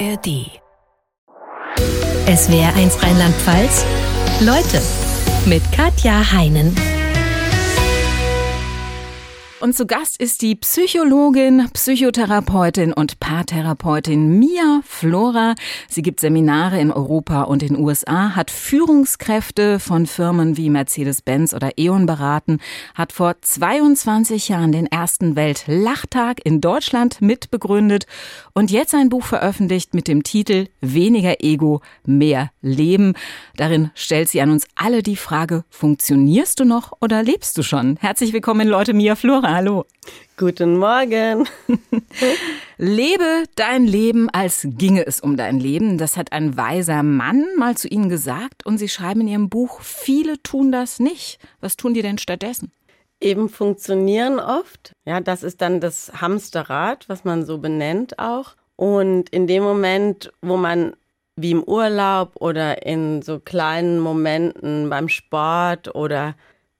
ARD. Es wäre eins Rheinland-Pfalz. Leute mit Katja Heinen. Und zu Gast ist die Psychologin, Psychotherapeutin und Paartherapeutin Mia Flora. Sie gibt Seminare in Europa und in den USA, hat Führungskräfte von Firmen wie Mercedes-Benz oder E.ON beraten, hat vor 22 Jahren den ersten Weltlachtag in Deutschland mitbegründet und jetzt ein Buch veröffentlicht mit dem Titel Weniger Ego, mehr Leben. Darin stellt sie an uns alle die Frage, funktionierst du noch oder lebst du schon? Herzlich willkommen, Leute, Mia Flora hallo. Guten Morgen. Lebe dein Leben, als ginge es um dein Leben. Das hat ein weiser Mann mal zu Ihnen gesagt und Sie schreiben in Ihrem Buch, viele tun das nicht. Was tun die denn stattdessen? Eben funktionieren oft. Ja, das ist dann das Hamsterrad, was man so benennt auch. Und in dem Moment, wo man wie im Urlaub oder in so kleinen Momenten beim Sport oder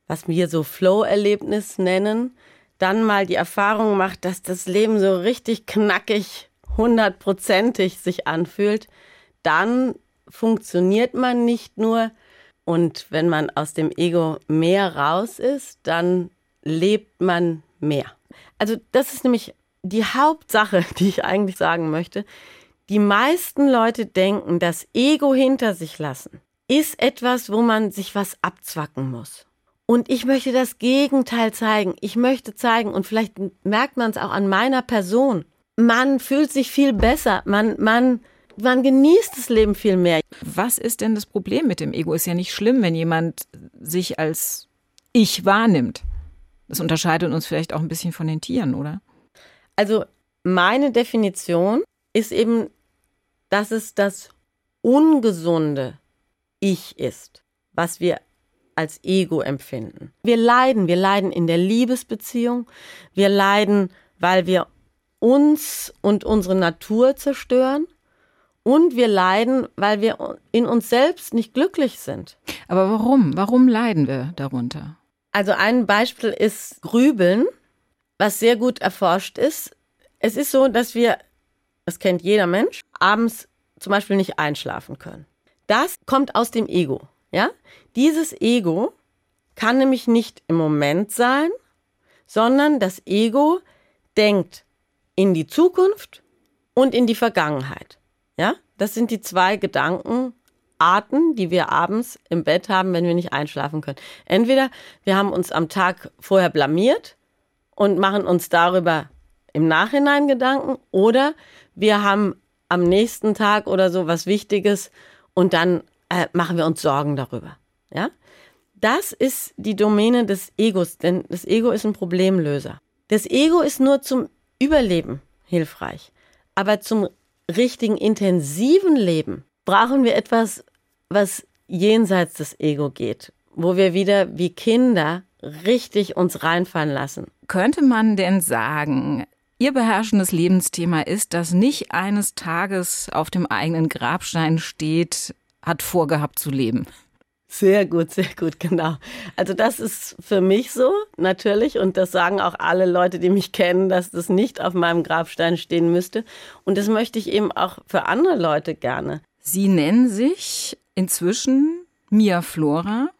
was wir so Flow-Erlebnis nennen, dann mal die Erfahrung macht, dass das Leben so richtig knackig, hundertprozentig sich anfühlt, dann funktioniert man nicht nur. Und wenn man aus dem Ego mehr raus ist, dann lebt man mehr. Also das ist nämlich die Hauptsache, die ich eigentlich sagen möchte. Die meisten Leute denken, das Ego hinter sich lassen ist etwas, wo man sich was abzwacken muss. Und ich möchte das Gegenteil zeigen. Ich möchte zeigen, und vielleicht merkt man es auch an meiner Person, man fühlt sich viel besser, man, man, man genießt das Leben viel mehr. Was ist denn das Problem mit dem Ego? Ist ja nicht schlimm, wenn jemand sich als ich wahrnimmt. Das unterscheidet uns vielleicht auch ein bisschen von den Tieren, oder? Also meine Definition ist eben, dass es das ungesunde Ich ist, was wir als Ego empfinden. Wir leiden, wir leiden in der Liebesbeziehung, wir leiden, weil wir uns und unsere Natur zerstören und wir leiden, weil wir in uns selbst nicht glücklich sind. Aber warum? Warum leiden wir darunter? Also ein Beispiel ist Grübeln, was sehr gut erforscht ist. Es ist so, dass wir, das kennt jeder Mensch, abends zum Beispiel nicht einschlafen können. Das kommt aus dem Ego. Ja? Dieses Ego kann nämlich nicht im Moment sein, sondern das Ego denkt in die Zukunft und in die Vergangenheit. Ja? Das sind die zwei Gedankenarten, die wir abends im Bett haben, wenn wir nicht einschlafen können. Entweder wir haben uns am Tag vorher blamiert und machen uns darüber im Nachhinein Gedanken oder wir haben am nächsten Tag oder so was Wichtiges und dann äh, machen wir uns Sorgen darüber. Ja? Das ist die Domäne des Egos, denn das Ego ist ein Problemlöser. Das Ego ist nur zum Überleben hilfreich. Aber zum richtigen intensiven Leben brauchen wir etwas, was jenseits des Ego geht, wo wir wieder wie Kinder richtig uns reinfallen lassen. Könnte man denn sagen, Ihr beherrschendes Lebensthema ist, dass nicht eines Tages auf dem eigenen Grabstein steht, hat vorgehabt zu leben. Sehr gut, sehr gut, genau. Also das ist für mich so, natürlich. Und das sagen auch alle Leute, die mich kennen, dass das nicht auf meinem Grabstein stehen müsste. Und das möchte ich eben auch für andere Leute gerne. Sie nennen sich inzwischen Mia Flora,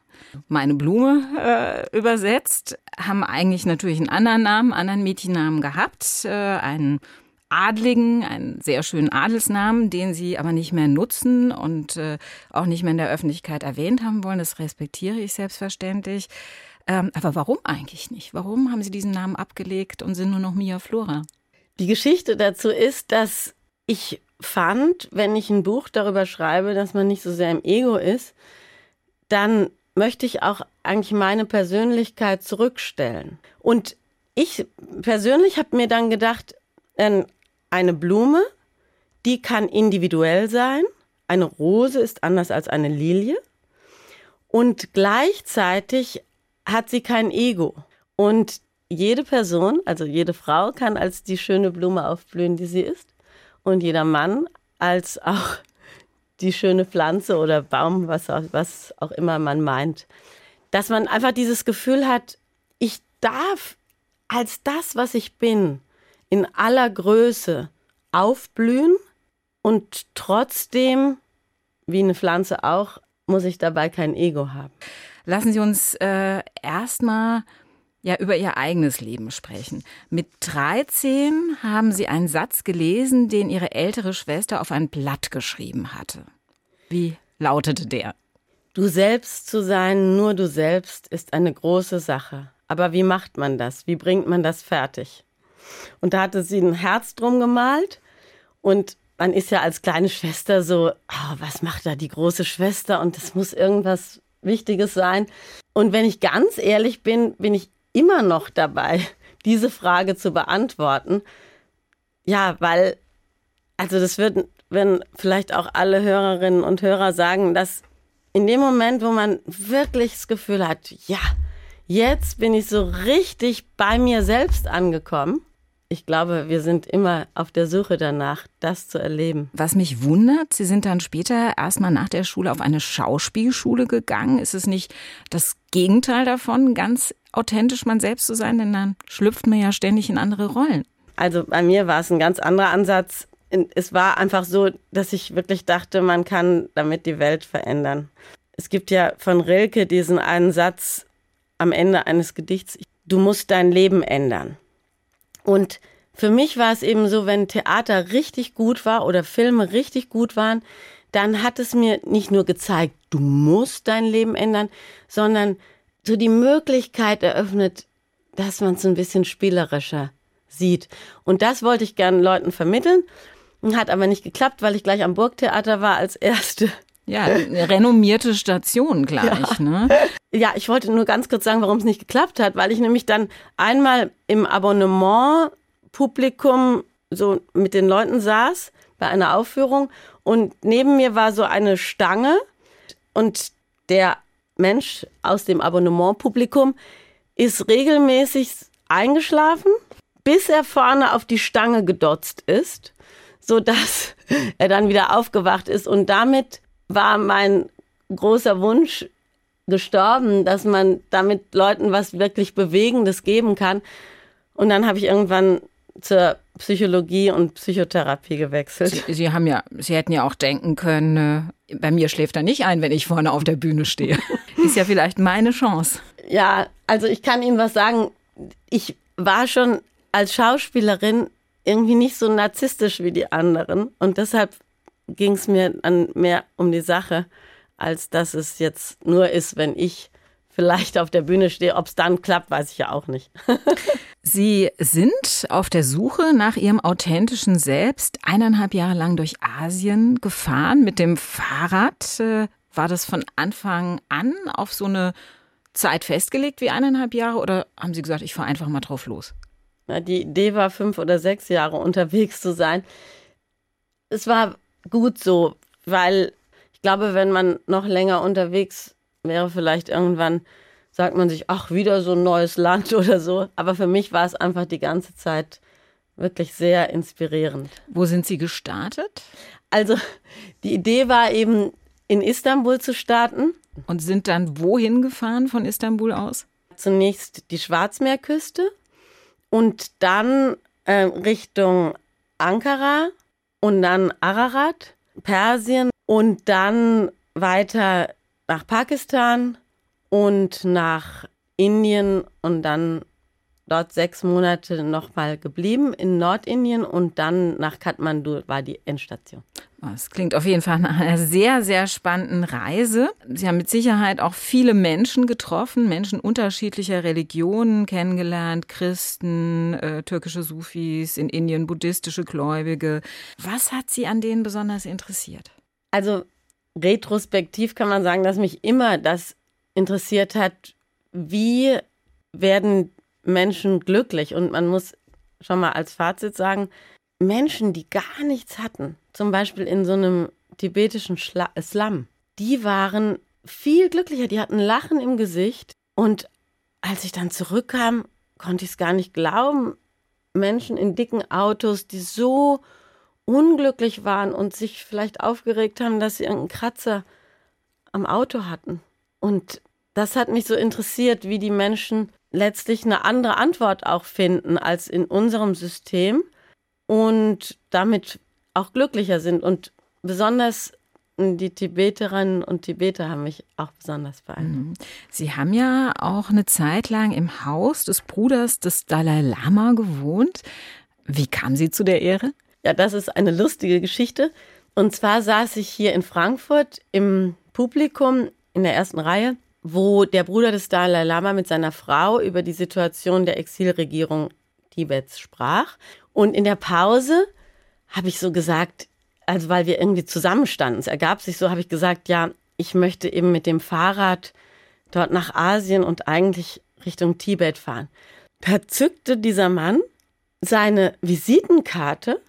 meine Blume äh, übersetzt, haben eigentlich natürlich einen anderen Namen, einen anderen Mädchennamen gehabt, äh, einen Adligen, einen sehr schönen Adelsnamen, den sie aber nicht mehr nutzen und äh, auch nicht mehr in der Öffentlichkeit erwähnt haben wollen. Das respektiere ich selbstverständlich. Ähm, aber warum eigentlich nicht? Warum haben sie diesen Namen abgelegt und sind nur noch Mia Flora? Die Geschichte dazu ist, dass ich fand, wenn ich ein Buch darüber schreibe, dass man nicht so sehr im Ego ist, dann möchte ich auch eigentlich meine Persönlichkeit zurückstellen. Und ich persönlich habe mir dann gedacht, eine Blume, die kann individuell sein. Eine Rose ist anders als eine Lilie. Und gleichzeitig hat sie kein Ego. Und jede Person, also jede Frau, kann als die schöne Blume aufblühen, die sie ist. Und jeder Mann als auch die schöne Pflanze oder Baum, was auch, was auch immer man meint. Dass man einfach dieses Gefühl hat, ich darf als das, was ich bin, in aller Größe aufblühen Und trotzdem, wie eine Pflanze auch, muss ich dabei kein Ego haben. Lassen Sie uns äh, erstmal ja über Ihr eigenes Leben sprechen. Mit 13 haben Sie einen Satz gelesen, den Ihre ältere Schwester auf ein Blatt geschrieben hatte. Wie lautete der? Du selbst zu sein, nur du selbst, ist eine große Sache. Aber wie macht man das? Wie bringt man das fertig? Und da hatte sie ein Herz drum gemalt und man ist ja als kleine Schwester so, oh, was macht da die große Schwester? Und das muss irgendwas Wichtiges sein. Und wenn ich ganz ehrlich bin, bin ich immer noch dabei, diese Frage zu beantworten. Ja, weil, also das wird, wenn vielleicht auch alle Hörerinnen und Hörer sagen, dass in dem Moment, wo man wirklich das Gefühl hat, ja, jetzt bin ich so richtig bei mir selbst angekommen, ich glaube, wir sind immer auf der Suche danach, das zu erleben. Was mich wundert, Sie sind dann später erstmal nach der Schule auf eine Schauspielschule gegangen. Ist es nicht das Gegenteil davon, ganz authentisch man selbst zu sein? Denn dann schlüpft man ja ständig in andere Rollen. Also bei mir war es ein ganz anderer Ansatz. Es war einfach so, dass ich wirklich dachte, man kann damit die Welt verändern. Es gibt ja von Rilke diesen einen Satz am Ende eines Gedichts, du musst dein Leben ändern. Und für mich war es eben so, wenn Theater richtig gut war oder Filme richtig gut waren, dann hat es mir nicht nur gezeigt, du musst dein Leben ändern, sondern so die Möglichkeit eröffnet, dass man es ein bisschen spielerischer sieht. Und das wollte ich gerne Leuten vermitteln. Hat aber nicht geklappt, weil ich gleich am Burgtheater war als erste. Ja, eine renommierte Station gleich. Ja. Ne? ja, ich wollte nur ganz kurz sagen, warum es nicht geklappt hat, weil ich nämlich dann einmal im Abonnement-Publikum so mit den Leuten saß bei einer Aufführung und neben mir war so eine Stange und der Mensch aus dem Abonnement-Publikum ist regelmäßig eingeschlafen, bis er vorne auf die Stange gedotzt ist, so dass er dann wieder aufgewacht ist und damit war mein großer Wunsch gestorben, dass man damit Leuten was wirklich Bewegendes geben kann. Und dann habe ich irgendwann zur Psychologie und Psychotherapie gewechselt. Sie, Sie, haben ja, Sie hätten ja auch denken können, äh, bei mir schläft er nicht ein, wenn ich vorne auf der Bühne stehe. Ist ja vielleicht meine Chance. Ja, also ich kann Ihnen was sagen. Ich war schon als Schauspielerin irgendwie nicht so narzisstisch wie die anderen und deshalb ging es mir dann mehr um die Sache, als dass es jetzt nur ist, wenn ich vielleicht auf der Bühne stehe. Ob es dann klappt, weiß ich ja auch nicht. Sie sind auf der Suche nach Ihrem authentischen Selbst eineinhalb Jahre lang durch Asien gefahren mit dem Fahrrad. Äh, war das von Anfang an auf so eine Zeit festgelegt wie eineinhalb Jahre oder haben Sie gesagt, ich fahre einfach mal drauf los? Na, die Idee war, fünf oder sechs Jahre unterwegs zu sein. Es war gut so, weil ich glaube, wenn man noch länger unterwegs wäre, vielleicht irgendwann sagt man sich, ach, wieder so ein neues Land oder so. Aber für mich war es einfach die ganze Zeit wirklich sehr inspirierend. Wo sind Sie gestartet? Also die Idee war eben, in Istanbul zu starten. Und sind dann wohin gefahren von Istanbul aus? Zunächst die Schwarzmeerküste und dann äh, Richtung Ankara und dann Ararat, Persien und dann weiter nach Pakistan und nach Indien und dann dort sechs Monate nochmal geblieben in Nordindien und dann nach Kathmandu war die Endstation. Es klingt auf jeden Fall nach einer sehr, sehr spannenden Reise. Sie haben mit Sicherheit auch viele Menschen getroffen, Menschen unterschiedlicher Religionen kennengelernt, Christen, äh, türkische Sufis, in Indien buddhistische Gläubige. Was hat Sie an denen besonders interessiert? Also retrospektiv kann man sagen, dass mich immer das interessiert hat, wie werden Menschen glücklich? Und man muss schon mal als Fazit sagen, Menschen, die gar nichts hatten, zum Beispiel in so einem tibetischen Schla Slum, die waren viel glücklicher, die hatten Lachen im Gesicht. Und als ich dann zurückkam, konnte ich es gar nicht glauben. Menschen in dicken Autos, die so unglücklich waren und sich vielleicht aufgeregt haben, dass sie irgendeinen Kratzer am Auto hatten. Und das hat mich so interessiert, wie die Menschen letztlich eine andere Antwort auch finden als in unserem System und damit auch glücklicher sind. Und besonders die Tibeterinnen und Tibeter haben mich auch besonders beeindruckt. Mhm. Sie haben ja auch eine Zeit lang im Haus des Bruders des Dalai Lama gewohnt. Wie kam Sie zu der Ehre? Ja, das ist eine lustige Geschichte. Und zwar saß ich hier in Frankfurt im Publikum in der ersten Reihe, wo der Bruder des Dalai Lama mit seiner Frau über die Situation der Exilregierung Tibets sprach. Und in der Pause habe ich so gesagt, also weil wir irgendwie zusammenstanden, es ergab sich so, habe ich gesagt, ja, ich möchte eben mit dem Fahrrad dort nach Asien und eigentlich Richtung Tibet fahren. Da zückte dieser Mann seine Visitenkarte,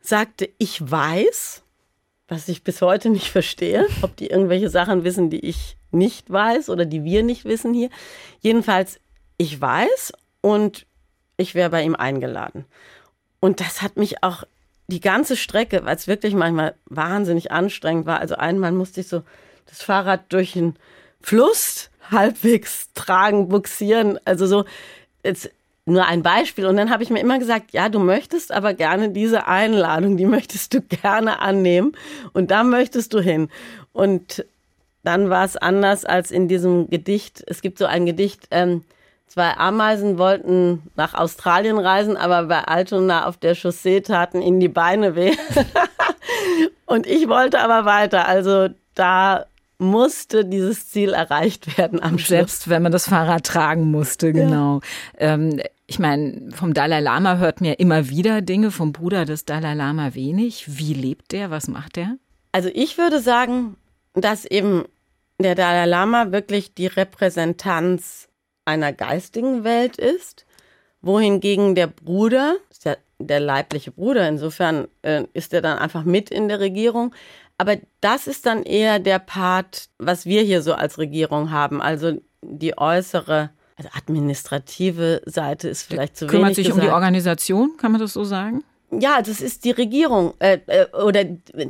sagte, ich weiß, was ich bis heute nicht verstehe, ob die irgendwelche Sachen wissen, die ich nicht weiß oder die wir nicht wissen hier. Jedenfalls, ich weiß und ich wäre bei ihm eingeladen. Und das hat mich auch die ganze Strecke, weil es wirklich manchmal wahnsinnig anstrengend war. Also einmal musste ich so das Fahrrad durch den Fluss halbwegs tragen, buxieren. Also so, jetzt nur ein Beispiel. Und dann habe ich mir immer gesagt, ja, du möchtest aber gerne diese Einladung, die möchtest du gerne annehmen. Und da möchtest du hin. Und dann war es anders als in diesem Gedicht. Es gibt so ein Gedicht, ähm, Zwei Ameisen wollten nach Australien reisen, aber bei Altona auf der Chaussee taten ihnen die Beine weh. und ich wollte aber weiter. Also da musste dieses Ziel erreicht werden am Schluss. Selbst wenn man das Fahrrad tragen musste, genau. Ja. Ähm, ich meine, vom Dalai Lama hört mir immer wieder Dinge, vom Bruder des Dalai Lama wenig. Wie lebt der? Was macht der? Also ich würde sagen, dass eben der Dalai Lama wirklich die Repräsentanz einer geistigen Welt ist, wohingegen der Bruder, ist ja der leibliche Bruder, insofern äh, ist er dann einfach mit in der Regierung. Aber das ist dann eher der Part, was wir hier so als Regierung haben, also die äußere also administrative Seite ist vielleicht zu Kümmert wenig. Kümmert sich gesagt. um die Organisation, kann man das so sagen? Ja, das ist die Regierung. Äh, äh, oder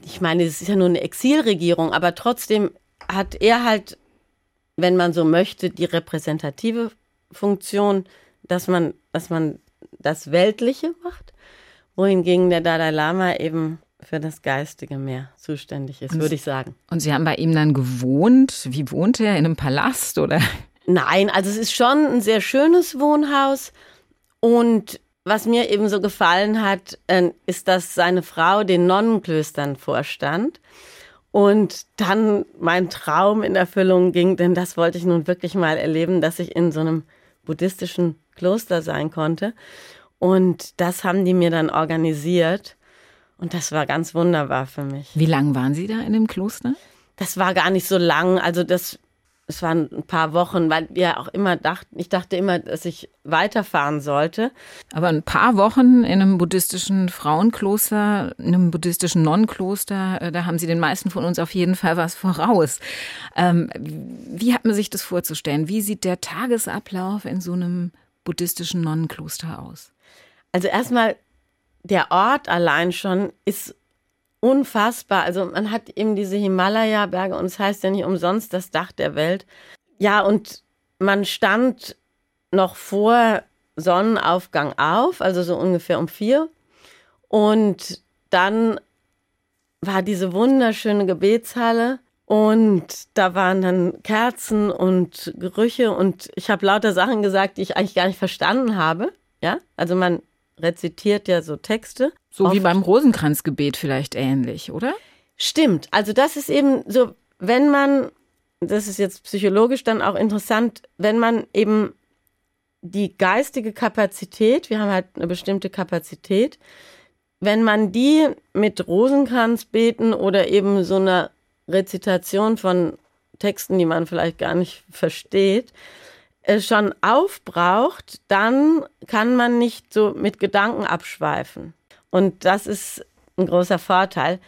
ich meine, es ist ja nur eine Exilregierung, aber trotzdem hat er halt wenn man so möchte, die repräsentative Funktion, dass man, dass man das Weltliche macht, wohingegen der Dalai Lama eben für das Geistige mehr zuständig ist, würde ich sagen. Und Sie haben bei ihm dann gewohnt? Wie wohnt er? In einem Palast oder? Nein, also es ist schon ein sehr schönes Wohnhaus. Und was mir eben so gefallen hat, äh, ist, dass seine Frau den Nonnenklöstern vorstand. Und dann mein Traum in Erfüllung ging, denn das wollte ich nun wirklich mal erleben, dass ich in so einem buddhistischen Kloster sein konnte. Und das haben die mir dann organisiert. Und das war ganz wunderbar für mich. Wie lang waren Sie da in dem Kloster? Das war gar nicht so lang. Also das es waren ein paar Wochen, weil wir auch immer dachten, ich dachte immer, dass ich weiterfahren sollte. Aber ein paar Wochen in einem buddhistischen Frauenkloster, in einem buddhistischen Nonnenkloster, äh, da haben Sie den meisten von uns auf jeden Fall was voraus. Ähm, wie hat man sich das vorzustellen? Wie sieht der Tagesablauf in so einem buddhistischen Nonnenkloster aus? Also erstmal, der Ort allein schon ist unfassbar. Also man hat eben diese Himalaya-Berge und es heißt ja nicht umsonst das Dach der Welt. Ja, und man stand noch vor Sonnenaufgang auf, also so ungefähr um vier. Und dann war diese wunderschöne Gebetshalle und da waren dann Kerzen und Gerüche und ich habe lauter Sachen gesagt, die ich eigentlich gar nicht verstanden habe. Ja, also man rezitiert ja so Texte. So Oft. wie beim Rosenkranzgebet vielleicht ähnlich, oder? Stimmt. Also das ist eben so, wenn man, das ist jetzt psychologisch dann auch interessant, wenn man eben die geistige Kapazität, wir haben halt eine bestimmte Kapazität, wenn man die mit Rosenkranzbeten oder eben so einer Rezitation von Texten, die man vielleicht gar nicht versteht, schon aufbraucht, dann kann man nicht so mit Gedanken abschweifen. Und das ist ein großer Vorteil.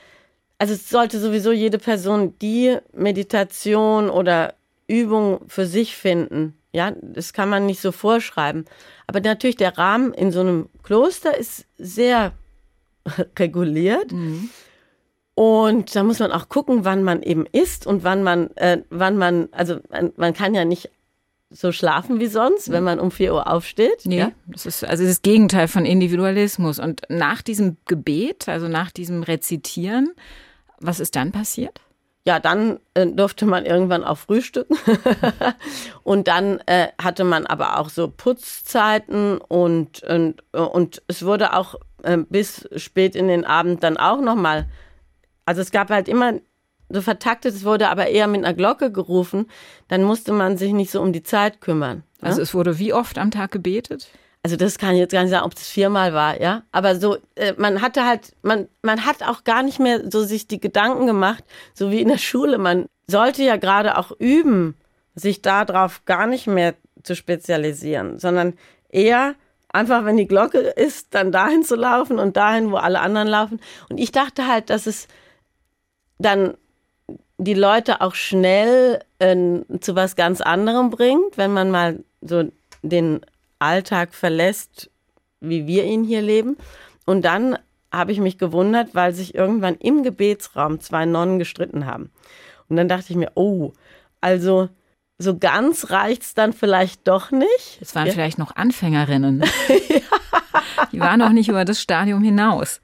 Also es sollte sowieso jede Person die Meditation oder Übung für sich finden. Ja, das kann man nicht so vorschreiben. Aber natürlich der Rahmen in so einem Kloster ist sehr reguliert. Mhm. Und da muss man auch gucken, wann man eben isst und wann man, äh, wann man, also man, man kann ja nicht so schlafen wie sonst, wenn man um 4 Uhr aufsteht. Nee, ja? das ist also das Gegenteil von Individualismus. Und nach diesem Gebet, also nach diesem Rezitieren, was ist dann passiert? Ja, dann äh, durfte man irgendwann auch frühstücken. und dann äh, hatte man aber auch so Putzzeiten und, und, und es wurde auch äh, bis spät in den Abend dann auch nochmal, also es gab halt immer so vertaktet, es wurde aber eher mit einer Glocke gerufen, dann musste man sich nicht so um die Zeit kümmern. Also ja? es wurde wie oft am Tag gebetet? Also das kann ich jetzt gar nicht sagen, ob das viermal war, ja. Aber so, äh, man hatte halt, man, man hat auch gar nicht mehr so sich die Gedanken gemacht, so wie in der Schule. Man sollte ja gerade auch üben, sich darauf gar nicht mehr zu spezialisieren, sondern eher einfach, wenn die Glocke ist, dann dahin zu laufen und dahin, wo alle anderen laufen. Und ich dachte halt, dass es dann die Leute auch schnell äh, zu was ganz anderem bringt, wenn man mal so den Alltag verlässt, wie wir ihn hier leben. Und dann habe ich mich gewundert, weil sich irgendwann im Gebetsraum zwei Nonnen gestritten haben. Und dann dachte ich mir, oh, also so ganz reicht's dann vielleicht doch nicht. Es waren ja. vielleicht noch Anfängerinnen. ja. Die waren noch nicht über das Stadium hinaus.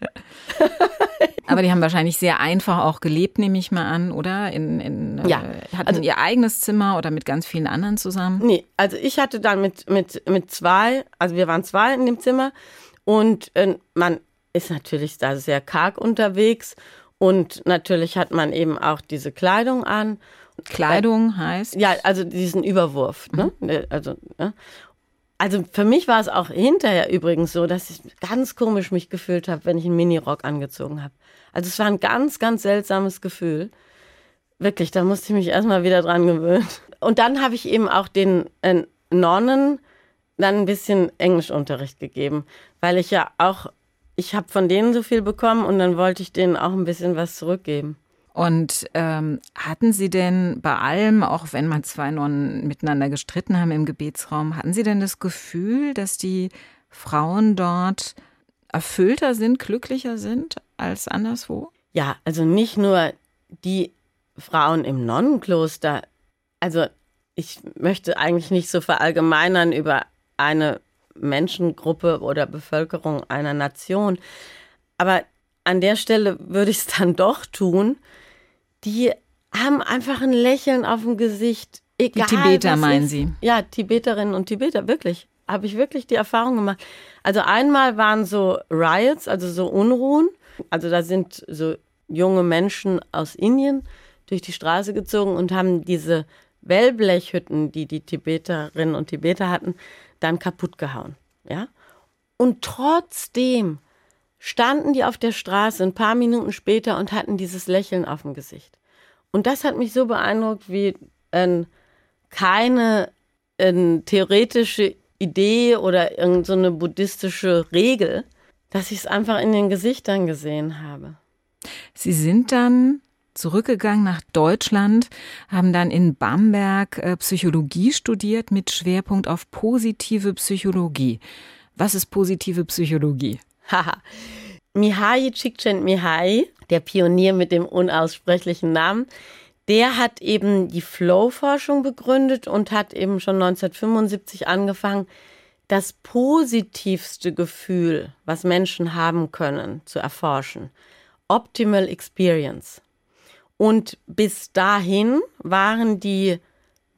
Aber die haben wahrscheinlich sehr einfach auch gelebt, nehme ich mal an, oder? In, in, äh, ja. Äh, hatten also, ihr eigenes Zimmer oder mit ganz vielen anderen zusammen? Nee, also ich hatte dann mit, mit, mit zwei, also wir waren zwei in dem Zimmer und äh, man ist natürlich da sehr karg unterwegs und natürlich hat man eben auch diese Kleidung an. Kleidung äh, heißt? Ja, also diesen Überwurf. Ne? Mhm. Ne? Also, ja. Also für mich war es auch hinterher übrigens so, dass ich ganz komisch mich gefühlt habe, wenn ich einen Minirock angezogen habe. Also es war ein ganz, ganz seltsames Gefühl. Wirklich, da musste ich mich erstmal wieder dran gewöhnen. Und dann habe ich eben auch den äh, Nonnen dann ein bisschen Englischunterricht gegeben, weil ich ja auch, ich habe von denen so viel bekommen und dann wollte ich denen auch ein bisschen was zurückgeben. Und ähm, hatten Sie denn bei allem, auch wenn mal zwei Nonnen miteinander gestritten haben im Gebetsraum, hatten Sie denn das Gefühl, dass die Frauen dort erfüllter sind, glücklicher sind als anderswo? Ja, also nicht nur die Frauen im Nonnenkloster. Also ich möchte eigentlich nicht so verallgemeinern über eine Menschengruppe oder Bevölkerung einer Nation. Aber an der Stelle würde ich es dann doch tun, die haben einfach ein Lächeln auf dem Gesicht. Egal, die Tibeter meinen Sie? Ja, Tibeterinnen und Tibeter, wirklich. Habe ich wirklich die Erfahrung gemacht. Also einmal waren so Riots, also so Unruhen. Also da sind so junge Menschen aus Indien durch die Straße gezogen und haben diese Wellblechhütten, die die Tibeterinnen und Tibeter hatten, dann kaputt gehauen. Ja? Und trotzdem standen die auf der Straße ein paar Minuten später und hatten dieses Lächeln auf dem Gesicht. Und das hat mich so beeindruckt wie äh, keine äh, theoretische Idee oder irgendeine so buddhistische Regel, dass ich es einfach in den Gesichtern gesehen habe. Sie sind dann zurückgegangen nach Deutschland, haben dann in Bamberg äh, Psychologie studiert mit Schwerpunkt auf positive Psychologie. Was ist positive Psychologie? Haha. Mihai Csikszentmihalyi, der Pionier mit dem unaussprechlichen Namen, der hat eben die Flow-Forschung begründet und hat eben schon 1975 angefangen, das positivste Gefühl, was Menschen haben können, zu erforschen. Optimal Experience. Und bis dahin waren die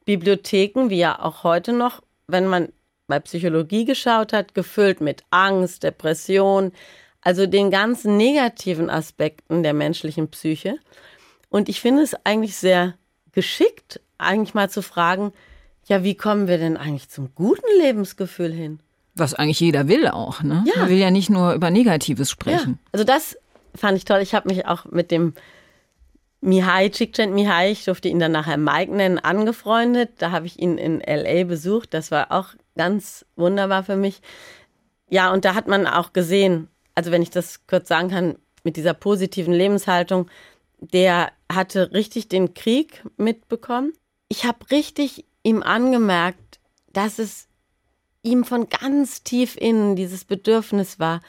Bibliotheken, wie ja auch heute noch, wenn man bei Psychologie geschaut hat, gefüllt mit Angst, Depression, also den ganzen negativen Aspekten der menschlichen Psyche. Und ich finde es eigentlich sehr geschickt, eigentlich mal zu fragen, ja, wie kommen wir denn eigentlich zum guten Lebensgefühl hin? Was eigentlich jeder will auch, ne? Ja. Man will ja nicht nur über Negatives sprechen. Ja. Also das fand ich toll. Ich habe mich auch mit dem Mihai, Chikchent Mihai, ich durfte ihn dann nachher Mike nennen, angefreundet. Da habe ich ihn in L.A. besucht. Das war auch ganz wunderbar für mich. Ja, und da hat man auch gesehen, also wenn ich das kurz sagen kann, mit dieser positiven Lebenshaltung, der hatte richtig den Krieg mitbekommen. Ich habe richtig ihm angemerkt, dass es ihm von ganz tief innen dieses Bedürfnis war,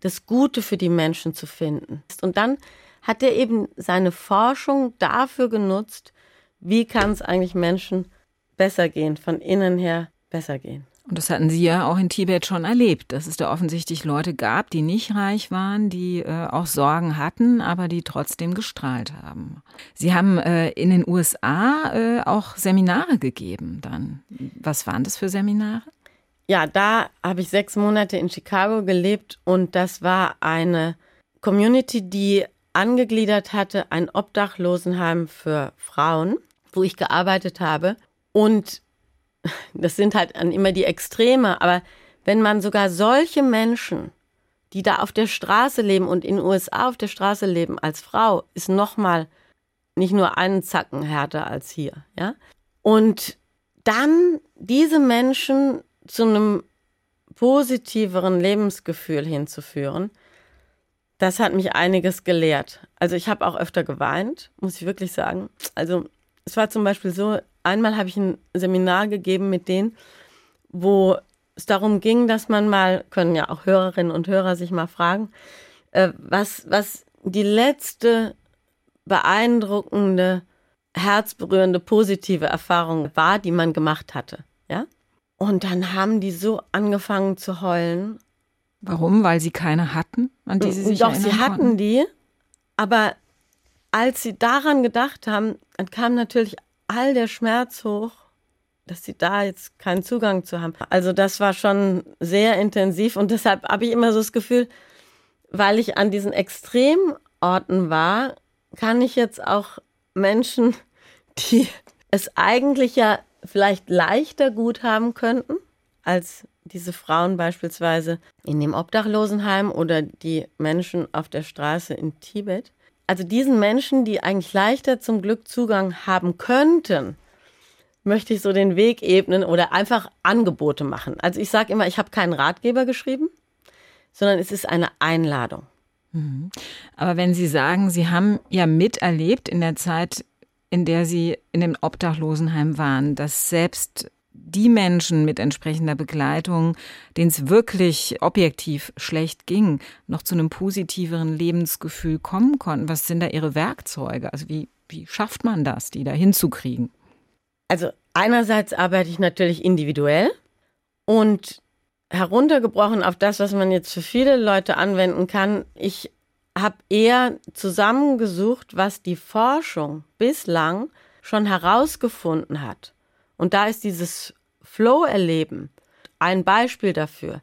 das Gute für die Menschen zu finden. Und dann hat er eben seine Forschung dafür genutzt, wie kann es eigentlich Menschen besser gehen, von innen her besser gehen. Und das hatten Sie ja auch in Tibet schon erlebt, dass es da offensichtlich Leute gab, die nicht reich waren, die äh, auch Sorgen hatten, aber die trotzdem gestrahlt haben. Sie haben äh, in den USA äh, auch Seminare gegeben dann. Was waren das für Seminare? Ja, da habe ich sechs Monate in Chicago gelebt und das war eine Community, die angegliedert hatte, ein Obdachlosenheim für Frauen, wo ich gearbeitet habe. Und das sind halt immer die Extreme, aber wenn man sogar solche Menschen, die da auf der Straße leben und in den USA auf der Straße leben als Frau, ist nochmal nicht nur einen Zacken härter als hier, ja? Und dann diese Menschen zu einem positiveren Lebensgefühl hinzuführen, das hat mich einiges gelehrt. Also ich habe auch öfter geweint, muss ich wirklich sagen. Also es war zum Beispiel so, einmal habe ich ein Seminar gegeben mit denen, wo es darum ging, dass man mal, können ja auch Hörerinnen und Hörer sich mal fragen, äh, was, was die letzte beeindruckende, herzberührende, positive Erfahrung war, die man gemacht hatte. Ja? Und dann haben die so angefangen zu heulen. Warum? Weil sie keine hatten, an die sie sich Doch, sie hatten konnten? die, aber als sie daran gedacht haben, dann kam natürlich all der Schmerz hoch, dass sie da jetzt keinen Zugang zu haben. Also das war schon sehr intensiv und deshalb habe ich immer so das Gefühl, weil ich an diesen Extremorten war, kann ich jetzt auch Menschen, die es eigentlich ja vielleicht leichter gut haben könnten, als diese Frauen beispielsweise in dem Obdachlosenheim oder die Menschen auf der Straße in Tibet, also diesen Menschen, die eigentlich leichter zum Glück Zugang haben könnten, möchte ich so den Weg ebnen oder einfach Angebote machen. Also ich sage immer, ich habe keinen Ratgeber geschrieben, sondern es ist eine Einladung. Mhm. Aber wenn Sie sagen, Sie haben ja miterlebt in der Zeit, in der Sie in dem Obdachlosenheim waren, dass selbst die Menschen mit entsprechender Begleitung, denen es wirklich objektiv schlecht ging, noch zu einem positiveren Lebensgefühl kommen konnten? Was sind da Ihre Werkzeuge? Also wie, wie schafft man das, die da hinzukriegen? Also einerseits arbeite ich natürlich individuell und heruntergebrochen auf das, was man jetzt für viele Leute anwenden kann. Ich habe eher zusammengesucht, was die Forschung bislang schon herausgefunden hat. Und da ist dieses Flow-Erleben ein Beispiel dafür.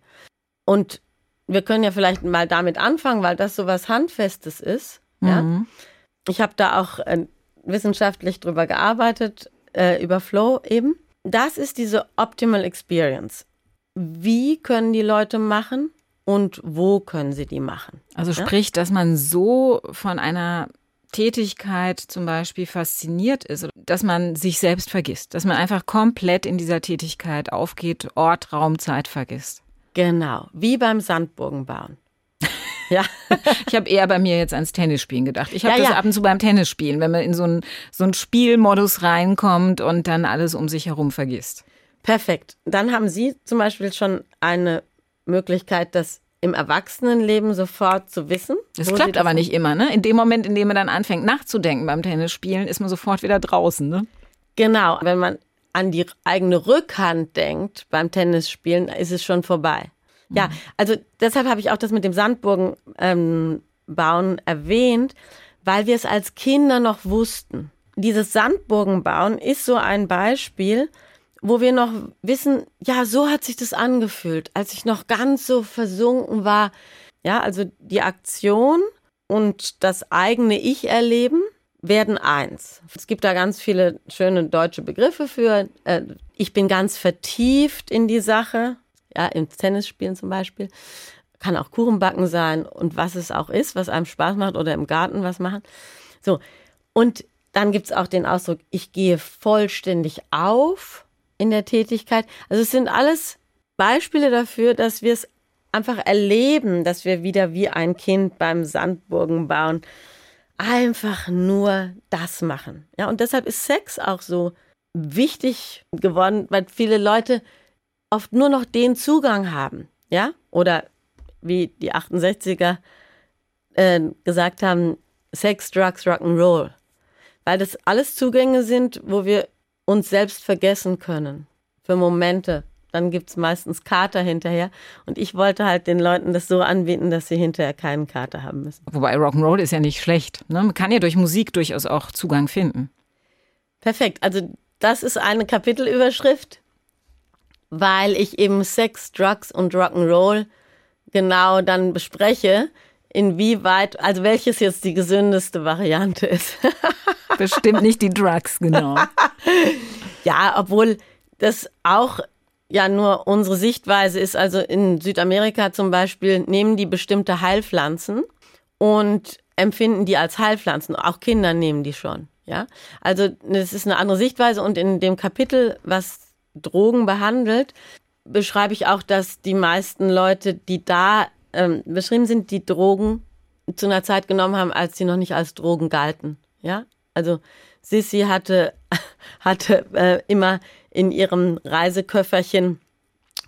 Und wir können ja vielleicht mal damit anfangen, weil das so was Handfestes ist. Mhm. Ja? Ich habe da auch äh, wissenschaftlich drüber gearbeitet, äh, über Flow eben. Das ist diese Optimal Experience. Wie können die Leute machen und wo können sie die machen? Also sprich, dass man so von einer Tätigkeit zum Beispiel fasziniert ist, dass man sich selbst vergisst, dass man einfach komplett in dieser Tätigkeit aufgeht, Ort, Raum, Zeit vergisst. Genau, wie beim Sandburgenbauen. Ja. ich habe eher bei mir jetzt ans Tennisspielen gedacht. Ich habe ja, das ja. ab und zu beim Tennisspielen, wenn man in so einen so einen Spielmodus reinkommt und dann alles um sich herum vergisst. Perfekt. Dann haben Sie zum Beispiel schon eine Möglichkeit, das im Erwachsenenleben sofort zu wissen. Das klappt aber nicht immer, ne? In dem Moment, in dem man dann anfängt nachzudenken beim Tennisspielen, ist man sofort wieder draußen, ne? Genau, wenn man an die eigene Rückhand denkt beim Tennisspielen, ist es schon vorbei. Ja, mhm. also deshalb habe ich auch das mit dem Sandburgen ähm, bauen erwähnt, weil wir es als Kinder noch wussten. Dieses Sandburgenbauen ist so ein Beispiel, wo wir noch wissen, ja, so hat sich das angefühlt, als ich noch ganz so versunken war. Ja, also die Aktion und das eigene Ich erleben werden eins. Es gibt da ganz viele schöne deutsche Begriffe für. Äh, ich bin ganz vertieft in die Sache, ja, im Tennisspielen zum Beispiel. Kann auch Kuchenbacken sein und was es auch ist, was einem Spaß macht oder im Garten was machen. So. Und dann gibt es auch den Ausdruck, ich gehe vollständig auf in der Tätigkeit. Also es sind alles Beispiele dafür, dass wir es einfach erleben, dass wir wieder wie ein Kind beim Sandburgen bauen einfach nur das machen. Ja, und deshalb ist Sex auch so wichtig geworden, weil viele Leute oft nur noch den Zugang haben, ja? Oder wie die 68er äh, gesagt haben, Sex, Drugs, Rock'n'Roll. Weil das alles Zugänge sind, wo wir uns selbst vergessen können. Für Momente. Dann gibt es meistens Kater hinterher. Und ich wollte halt den Leuten das so anbieten, dass sie hinterher keinen Kater haben müssen. Wobei Rock'n'Roll ist ja nicht schlecht. Ne? Man kann ja durch Musik durchaus auch Zugang finden. Perfekt. Also das ist eine Kapitelüberschrift, weil ich eben Sex, Drugs und Rock'n'Roll genau dann bespreche, inwieweit, also welches jetzt die gesündeste Variante ist. Bestimmt nicht die Drugs, genau. ja, obwohl das auch ja nur unsere Sichtweise ist. Also in Südamerika zum Beispiel nehmen die bestimmte Heilpflanzen und empfinden die als Heilpflanzen. Auch Kinder nehmen die schon. Ja, also das ist eine andere Sichtweise und in dem Kapitel, was Drogen behandelt, beschreibe ich auch, dass die meisten Leute, die da ähm, beschrieben sind, die Drogen zu einer Zeit genommen haben, als sie noch nicht als Drogen galten. Ja, also Sissy hatte hatte äh, immer in ihrem Reiseköfferchen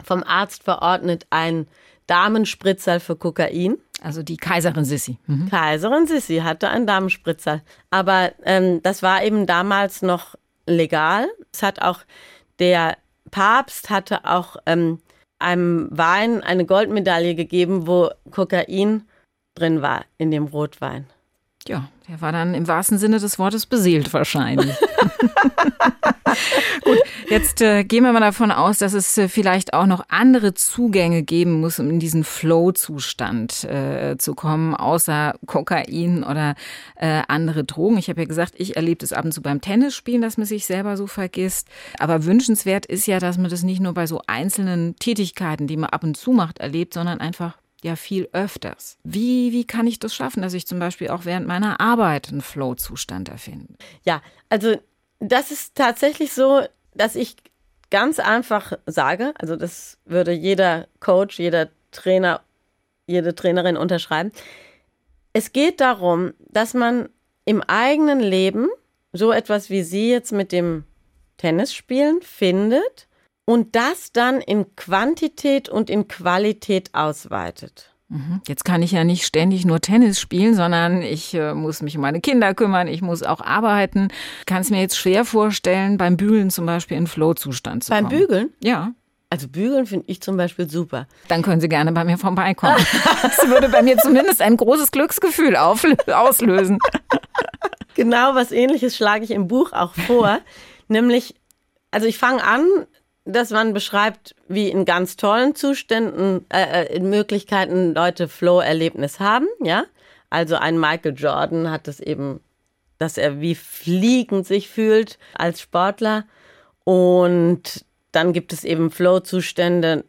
vom Arzt verordnet ein Damenspritzer für Kokain. Also die Kaiserin Sissi. Mhm. Kaiserin Sissi hatte einen Damenspritzer. Aber ähm, das war eben damals noch legal. Es hat auch der Papst hatte auch ähm, einem Wein eine Goldmedaille gegeben, wo Kokain drin war in dem Rotwein. Ja, der war dann im wahrsten Sinne des Wortes beseelt wahrscheinlich. Gut, jetzt äh, gehen wir mal davon aus, dass es äh, vielleicht auch noch andere Zugänge geben muss, um in diesen Flow-Zustand äh, zu kommen, außer Kokain oder äh, andere Drogen. Ich habe ja gesagt, ich erlebe das ab und zu beim Tennisspielen, dass man sich selber so vergisst. Aber wünschenswert ist ja, dass man das nicht nur bei so einzelnen Tätigkeiten, die man ab und zu macht, erlebt, sondern einfach ja viel öfters. Wie, wie kann ich das schaffen, dass ich zum Beispiel auch während meiner Arbeit einen Flow-Zustand erfinde? Ja, also das ist tatsächlich so, dass ich ganz einfach sage, also das würde jeder Coach, jeder Trainer, jede Trainerin unterschreiben. Es geht darum, dass man im eigenen Leben so etwas wie Sie jetzt mit dem Tennisspielen findet, und das dann in Quantität und in Qualität ausweitet. Mhm. Jetzt kann ich ja nicht ständig nur Tennis spielen, sondern ich äh, muss mich um meine Kinder kümmern, ich muss auch arbeiten. Kann es mir jetzt schwer vorstellen, beim Bügeln zum Beispiel in Flow-Zustand zu beim kommen. Beim Bügeln? Ja. Also Bügeln finde ich zum Beispiel super. Dann können Sie gerne bei mir vorbeikommen. das würde bei mir zumindest ein großes Glücksgefühl auslösen. Genau was ähnliches schlage ich im Buch auch vor. Nämlich, also ich fange an, dass man beschreibt, wie in ganz tollen Zuständen, äh, äh, in Möglichkeiten Leute Flow-Erlebnis haben, ja. Also ein Michael Jordan hat es eben, dass er wie fliegend sich fühlt als Sportler. Und dann gibt es eben Flow-Zustände,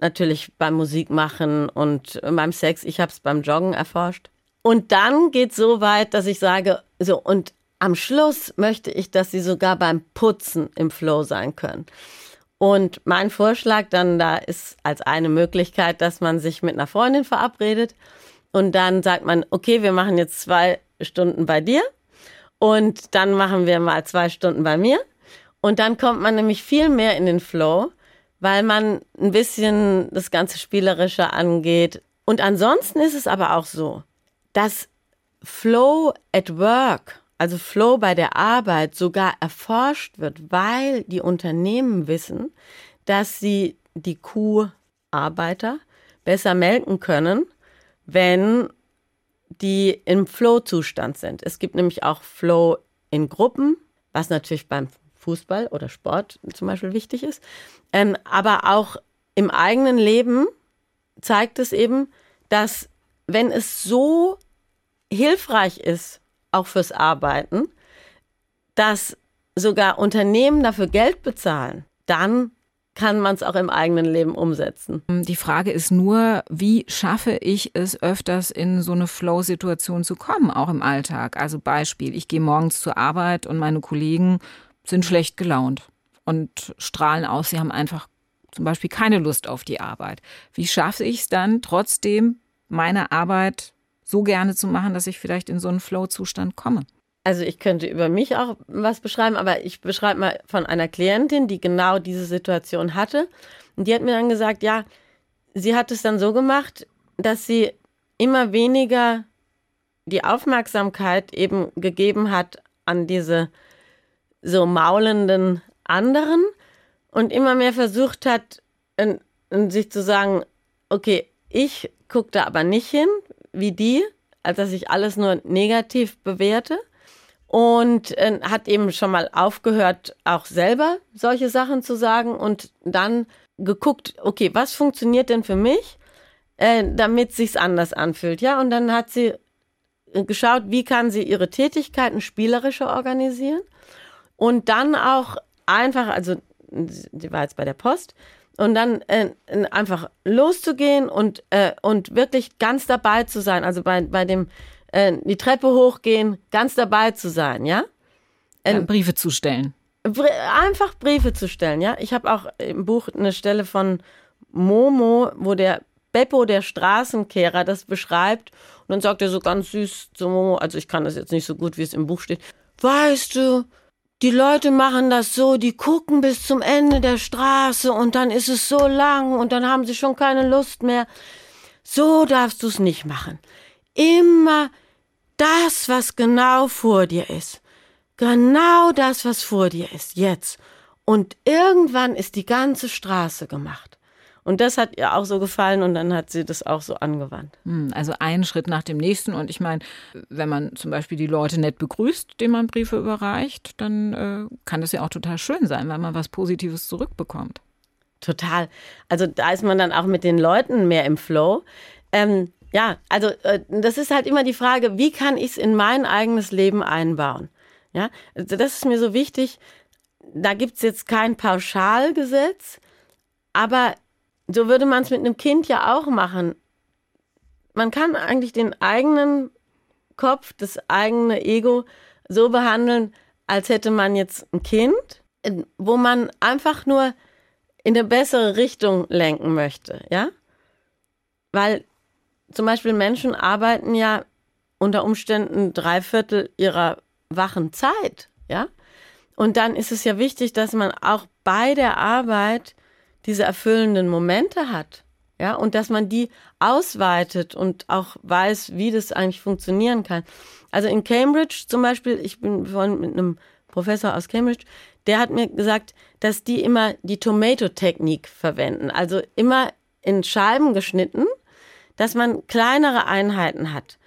natürlich beim Musikmachen und beim Sex. Ich habe es beim Joggen erforscht. Und dann geht so weit, dass ich sage, so, und am Schluss möchte ich, dass sie sogar beim Putzen im Flow sein können. Und mein Vorschlag dann da ist als eine Möglichkeit, dass man sich mit einer Freundin verabredet und dann sagt man, okay, wir machen jetzt zwei Stunden bei dir und dann machen wir mal zwei Stunden bei mir. Und dann kommt man nämlich viel mehr in den Flow, weil man ein bisschen das ganze Spielerische angeht. Und ansonsten ist es aber auch so, dass Flow at Work also Flow bei der Arbeit, sogar erforscht wird, weil die Unternehmen wissen, dass sie die Kuharbeiter besser melken können, wenn die im Flow-Zustand sind. Es gibt nämlich auch Flow in Gruppen, was natürlich beim Fußball oder Sport zum Beispiel wichtig ist. Ähm, aber auch im eigenen Leben zeigt es eben, dass wenn es so hilfreich ist, auch fürs Arbeiten, dass sogar Unternehmen dafür Geld bezahlen, dann kann man es auch im eigenen Leben umsetzen. Die Frage ist nur, wie schaffe ich es öfters in so eine Flow-Situation zu kommen, auch im Alltag? Also Beispiel, ich gehe morgens zur Arbeit und meine Kollegen sind schlecht gelaunt und strahlen aus, sie haben einfach zum Beispiel keine Lust auf die Arbeit. Wie schaffe ich es dann trotzdem, meine Arbeit so gerne zu machen, dass ich vielleicht in so einen Flow-Zustand komme. Also ich könnte über mich auch was beschreiben, aber ich beschreibe mal von einer Klientin, die genau diese Situation hatte. Und die hat mir dann gesagt, ja, sie hat es dann so gemacht, dass sie immer weniger die Aufmerksamkeit eben gegeben hat an diese so maulenden anderen und immer mehr versucht hat, in, in sich zu sagen, okay, ich gucke da aber nicht hin, wie die, als dass ich alles nur negativ bewerte. Und äh, hat eben schon mal aufgehört, auch selber solche Sachen zu sagen und dann geguckt, okay, was funktioniert denn für mich, äh, damit sich's anders anfühlt, ja? Und dann hat sie geschaut, wie kann sie ihre Tätigkeiten spielerischer organisieren und dann auch einfach, also sie war jetzt bei der Post, und dann äh, einfach loszugehen und, äh, und wirklich ganz dabei zu sein, also bei, bei dem äh, die Treppe hochgehen, ganz dabei zu sein, ja? ja ähm, Briefe zu stellen. Einfach Briefe zu stellen, ja? Ich habe auch im Buch eine Stelle von Momo, wo der Beppo, der Straßenkehrer, das beschreibt. Und dann sagt er so ganz süß zu Momo, also ich kann das jetzt nicht so gut, wie es im Buch steht. Weißt du, die Leute machen das so, die gucken bis zum Ende der Straße und dann ist es so lang und dann haben sie schon keine Lust mehr. So darfst du es nicht machen. Immer das, was genau vor dir ist. Genau das, was vor dir ist, jetzt. Und irgendwann ist die ganze Straße gemacht. Und das hat ihr auch so gefallen und dann hat sie das auch so angewandt. Hm, also einen Schritt nach dem nächsten. Und ich meine, wenn man zum Beispiel die Leute nett begrüßt, denen man Briefe überreicht, dann äh, kann das ja auch total schön sein, weil man was Positives zurückbekommt. Total. Also da ist man dann auch mit den Leuten mehr im Flow. Ähm, ja, also äh, das ist halt immer die Frage, wie kann ich es in mein eigenes Leben einbauen? Ja, also das ist mir so wichtig. Da gibt es jetzt kein Pauschalgesetz, aber so würde man es mit einem Kind ja auch machen. Man kann eigentlich den eigenen Kopf, das eigene Ego so behandeln, als hätte man jetzt ein Kind, wo man einfach nur in eine bessere Richtung lenken möchte, ja? Weil zum Beispiel Menschen arbeiten ja unter Umständen drei Viertel ihrer wachen Zeit, ja? Und dann ist es ja wichtig, dass man auch bei der Arbeit diese erfüllenden Momente hat. Ja, und dass man die ausweitet und auch weiß, wie das eigentlich funktionieren kann. Also in Cambridge zum Beispiel, ich bin vorhin mit einem Professor aus Cambridge, der hat mir gesagt, dass die immer die Tomato-Technik verwenden. Also immer in Scheiben geschnitten, dass man kleinere Einheiten hat.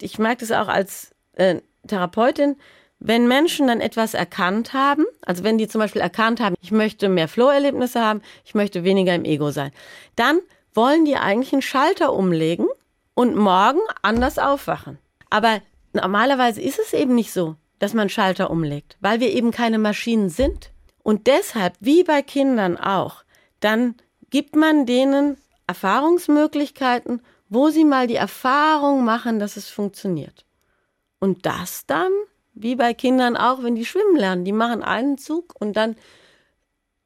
Ich merke das auch als äh, Therapeutin, wenn Menschen dann etwas erkannt haben, also wenn die zum Beispiel erkannt haben, ich möchte mehr Flow-Erlebnisse haben, ich möchte weniger im Ego sein, dann wollen die eigentlich einen Schalter umlegen und morgen anders aufwachen. Aber normalerweise ist es eben nicht so, dass man Schalter umlegt, weil wir eben keine Maschinen sind. Und deshalb, wie bei Kindern auch, dann gibt man denen Erfahrungsmöglichkeiten, wo sie mal die Erfahrung machen, dass es funktioniert. Und das dann wie bei Kindern auch, wenn die schwimmen lernen. Die machen einen Zug und dann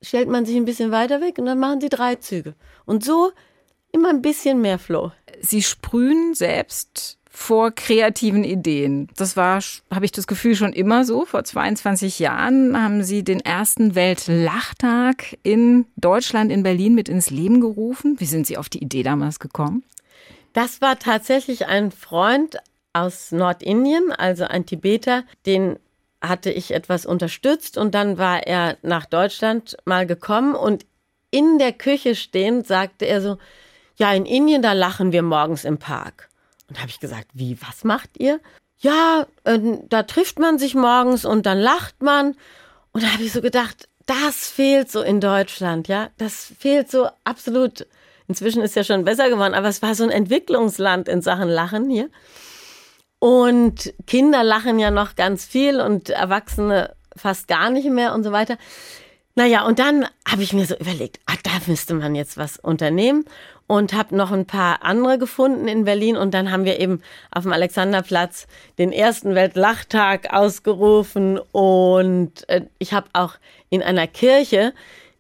stellt man sich ein bisschen weiter weg und dann machen sie drei Züge. Und so immer ein bisschen mehr Flow. Sie sprühen selbst vor kreativen Ideen. Das war, habe ich das Gefühl, schon immer so. Vor 22 Jahren haben Sie den ersten Weltlachtag in Deutschland, in Berlin mit ins Leben gerufen. Wie sind Sie auf die Idee damals gekommen? Das war tatsächlich ein Freund aus Nordindien, also ein Tibeter, den hatte ich etwas unterstützt und dann war er nach Deutschland mal gekommen und in der Küche stehend sagte er so, ja, in Indien, da lachen wir morgens im Park. Und habe ich gesagt, wie, was macht ihr? Ja, äh, da trifft man sich morgens und dann lacht man. Und da habe ich so gedacht, das fehlt so in Deutschland, ja, das fehlt so absolut. Inzwischen ist ja schon besser geworden, aber es war so ein Entwicklungsland in Sachen Lachen hier. Und Kinder lachen ja noch ganz viel und Erwachsene fast gar nicht mehr und so weiter. Naja, und dann habe ich mir so überlegt, ah, da müsste man jetzt was unternehmen und habe noch ein paar andere gefunden in Berlin und dann haben wir eben auf dem Alexanderplatz den ersten Weltlachtag ausgerufen und äh, ich habe auch in einer Kirche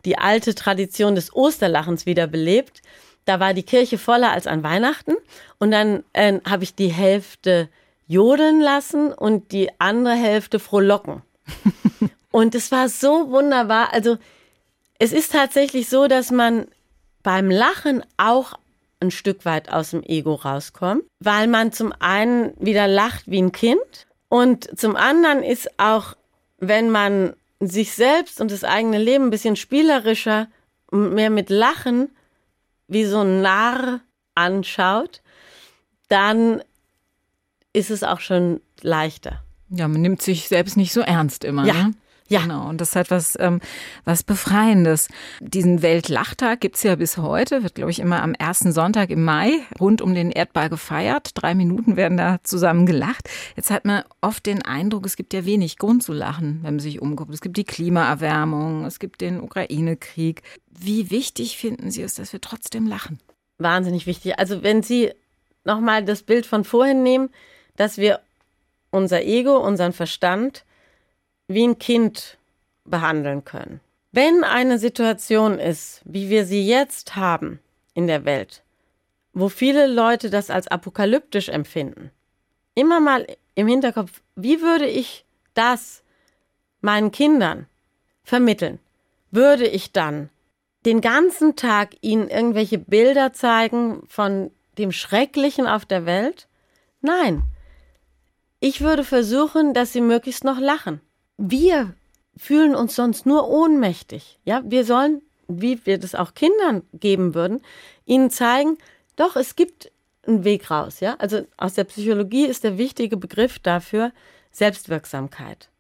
die alte Tradition des Osterlachens wiederbelebt. Da war die Kirche voller als an Weihnachten und dann äh, habe ich die Hälfte jodeln lassen und die andere Hälfte frohlocken. und es war so wunderbar. Also es ist tatsächlich so, dass man beim Lachen auch ein Stück weit aus dem Ego rauskommt, weil man zum einen wieder lacht wie ein Kind und zum anderen ist auch wenn man sich selbst und das eigene Leben ein bisschen spielerischer und mehr mit Lachen wie so ein Narr anschaut, dann ist es auch schon leichter. Ja, man nimmt sich selbst nicht so ernst immer. Ja. Ne? Ja. Genau, und das hat was, ähm, was Befreiendes. Diesen Weltlachtag gibt's ja bis heute, wird, glaube ich, immer am ersten Sonntag im Mai rund um den Erdball gefeiert. Drei Minuten werden da zusammen gelacht. Jetzt hat man oft den Eindruck, es gibt ja wenig Grund zu lachen, wenn man sich umguckt. Es gibt die Klimaerwärmung, es gibt den Ukraine-Krieg. Wie wichtig finden Sie es, dass wir trotzdem lachen? Wahnsinnig wichtig. Also wenn Sie nochmal das Bild von vorhin nehmen, dass wir unser Ego, unseren Verstand wie ein Kind behandeln können. Wenn eine Situation ist, wie wir sie jetzt haben in der Welt, wo viele Leute das als apokalyptisch empfinden, immer mal im Hinterkopf, wie würde ich das meinen Kindern vermitteln? Würde ich dann den ganzen Tag ihnen irgendwelche Bilder zeigen von dem Schrecklichen auf der Welt? Nein. Ich würde versuchen, dass sie möglichst noch lachen wir fühlen uns sonst nur ohnmächtig. Ja, wir sollen, wie wir das auch Kindern geben würden, ihnen zeigen, doch, es gibt einen Weg raus. Ja, also aus der Psychologie ist der wichtige Begriff dafür Selbstwirksamkeit.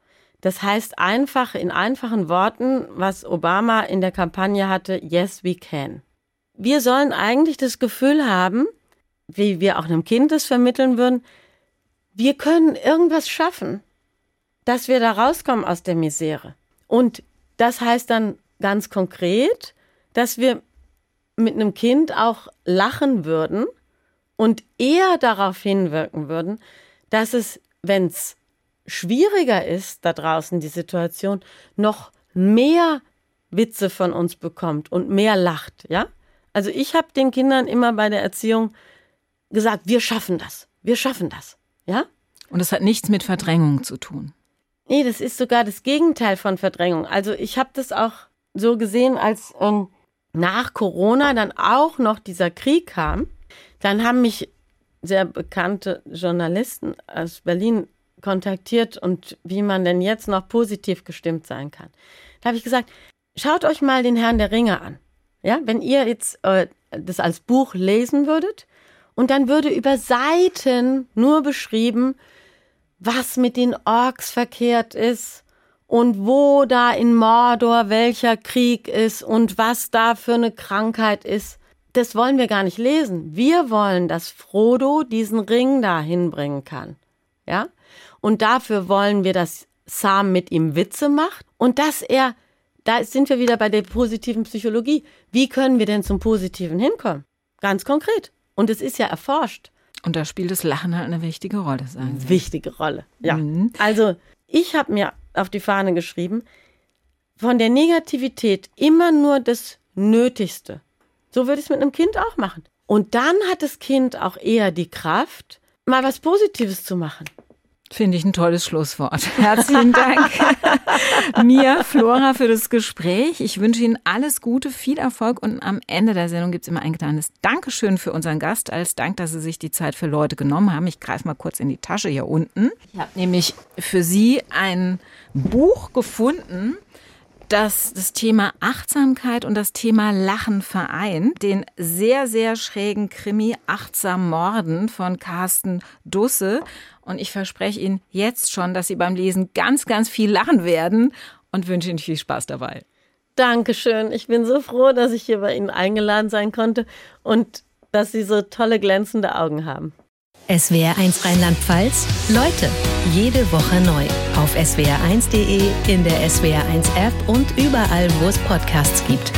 Das heißt einfach in einfachen Worten, was Obama in der Kampagne hatte, yes, we can. Wir sollen eigentlich das Gefühl haben, wie wir auch einem Kind das vermitteln würden, wir können irgendwas schaffen dass wir da rauskommen aus der Misere. Und das heißt dann ganz konkret, dass wir mit einem Kind auch lachen würden und eher darauf hinwirken würden, dass es, wenn es schwieriger ist da draußen die Situation, noch mehr Witze von uns bekommt und mehr lacht, ja? Also ich habe den Kindern immer bei der Erziehung gesagt, wir schaffen das, wir schaffen das, ja? Und es hat nichts mit Verdrängung zu tun. Nee, das ist sogar das Gegenteil von Verdrängung. Also ich habe das auch so gesehen, als ähm, nach Corona dann auch noch dieser Krieg kam. Dann haben mich sehr bekannte Journalisten aus Berlin kontaktiert und wie man denn jetzt noch positiv gestimmt sein kann. Da habe ich gesagt, schaut euch mal den Herrn der Ringe an. Ja, wenn ihr jetzt äh, das als Buch lesen würdet und dann würde über Seiten nur beschrieben, was mit den Orks verkehrt ist und wo da in Mordor welcher Krieg ist und was da für eine Krankheit ist. Das wollen wir gar nicht lesen. Wir wollen, dass Frodo diesen Ring da hinbringen kann. Ja? Und dafür wollen wir, dass Sam mit ihm Witze macht und dass er, da sind wir wieder bei der positiven Psychologie. Wie können wir denn zum Positiven hinkommen? Ganz konkret. Und es ist ja erforscht. Und da spielt das Lachen halt eine wichtige Rolle, sagen Sie. Wichtige Rolle, ja. Mhm. Also, ich habe mir auf die Fahne geschrieben, von der Negativität immer nur das Nötigste. So würde ich es mit einem Kind auch machen. Und dann hat das Kind auch eher die Kraft, mal was Positives zu machen. Finde ich ein tolles Schlusswort. Herzlichen Dank, Mia Flora, für das Gespräch. Ich wünsche Ihnen alles Gute, viel Erfolg und am Ende der Sendung gibt es immer ein kleines Dankeschön für unseren Gast, als Dank, dass Sie sich die Zeit für Leute genommen haben. Ich greife mal kurz in die Tasche hier unten. Ich habe nämlich für Sie ein Buch gefunden, das das Thema Achtsamkeit und das Thema Lachen vereint. Den sehr, sehr schrägen Krimi Achtsam Morden von Carsten Dusse. Und ich verspreche Ihnen jetzt schon, dass Sie beim Lesen ganz, ganz viel lachen werden und wünsche Ihnen viel Spaß dabei. Dankeschön. Ich bin so froh, dass ich hier bei Ihnen eingeladen sein konnte und dass Sie so tolle glänzende Augen haben. SWR1 Rheinland-Pfalz. Leute, jede Woche neu. Auf swr1.de, in der SWR1 App und überall, wo es Podcasts gibt.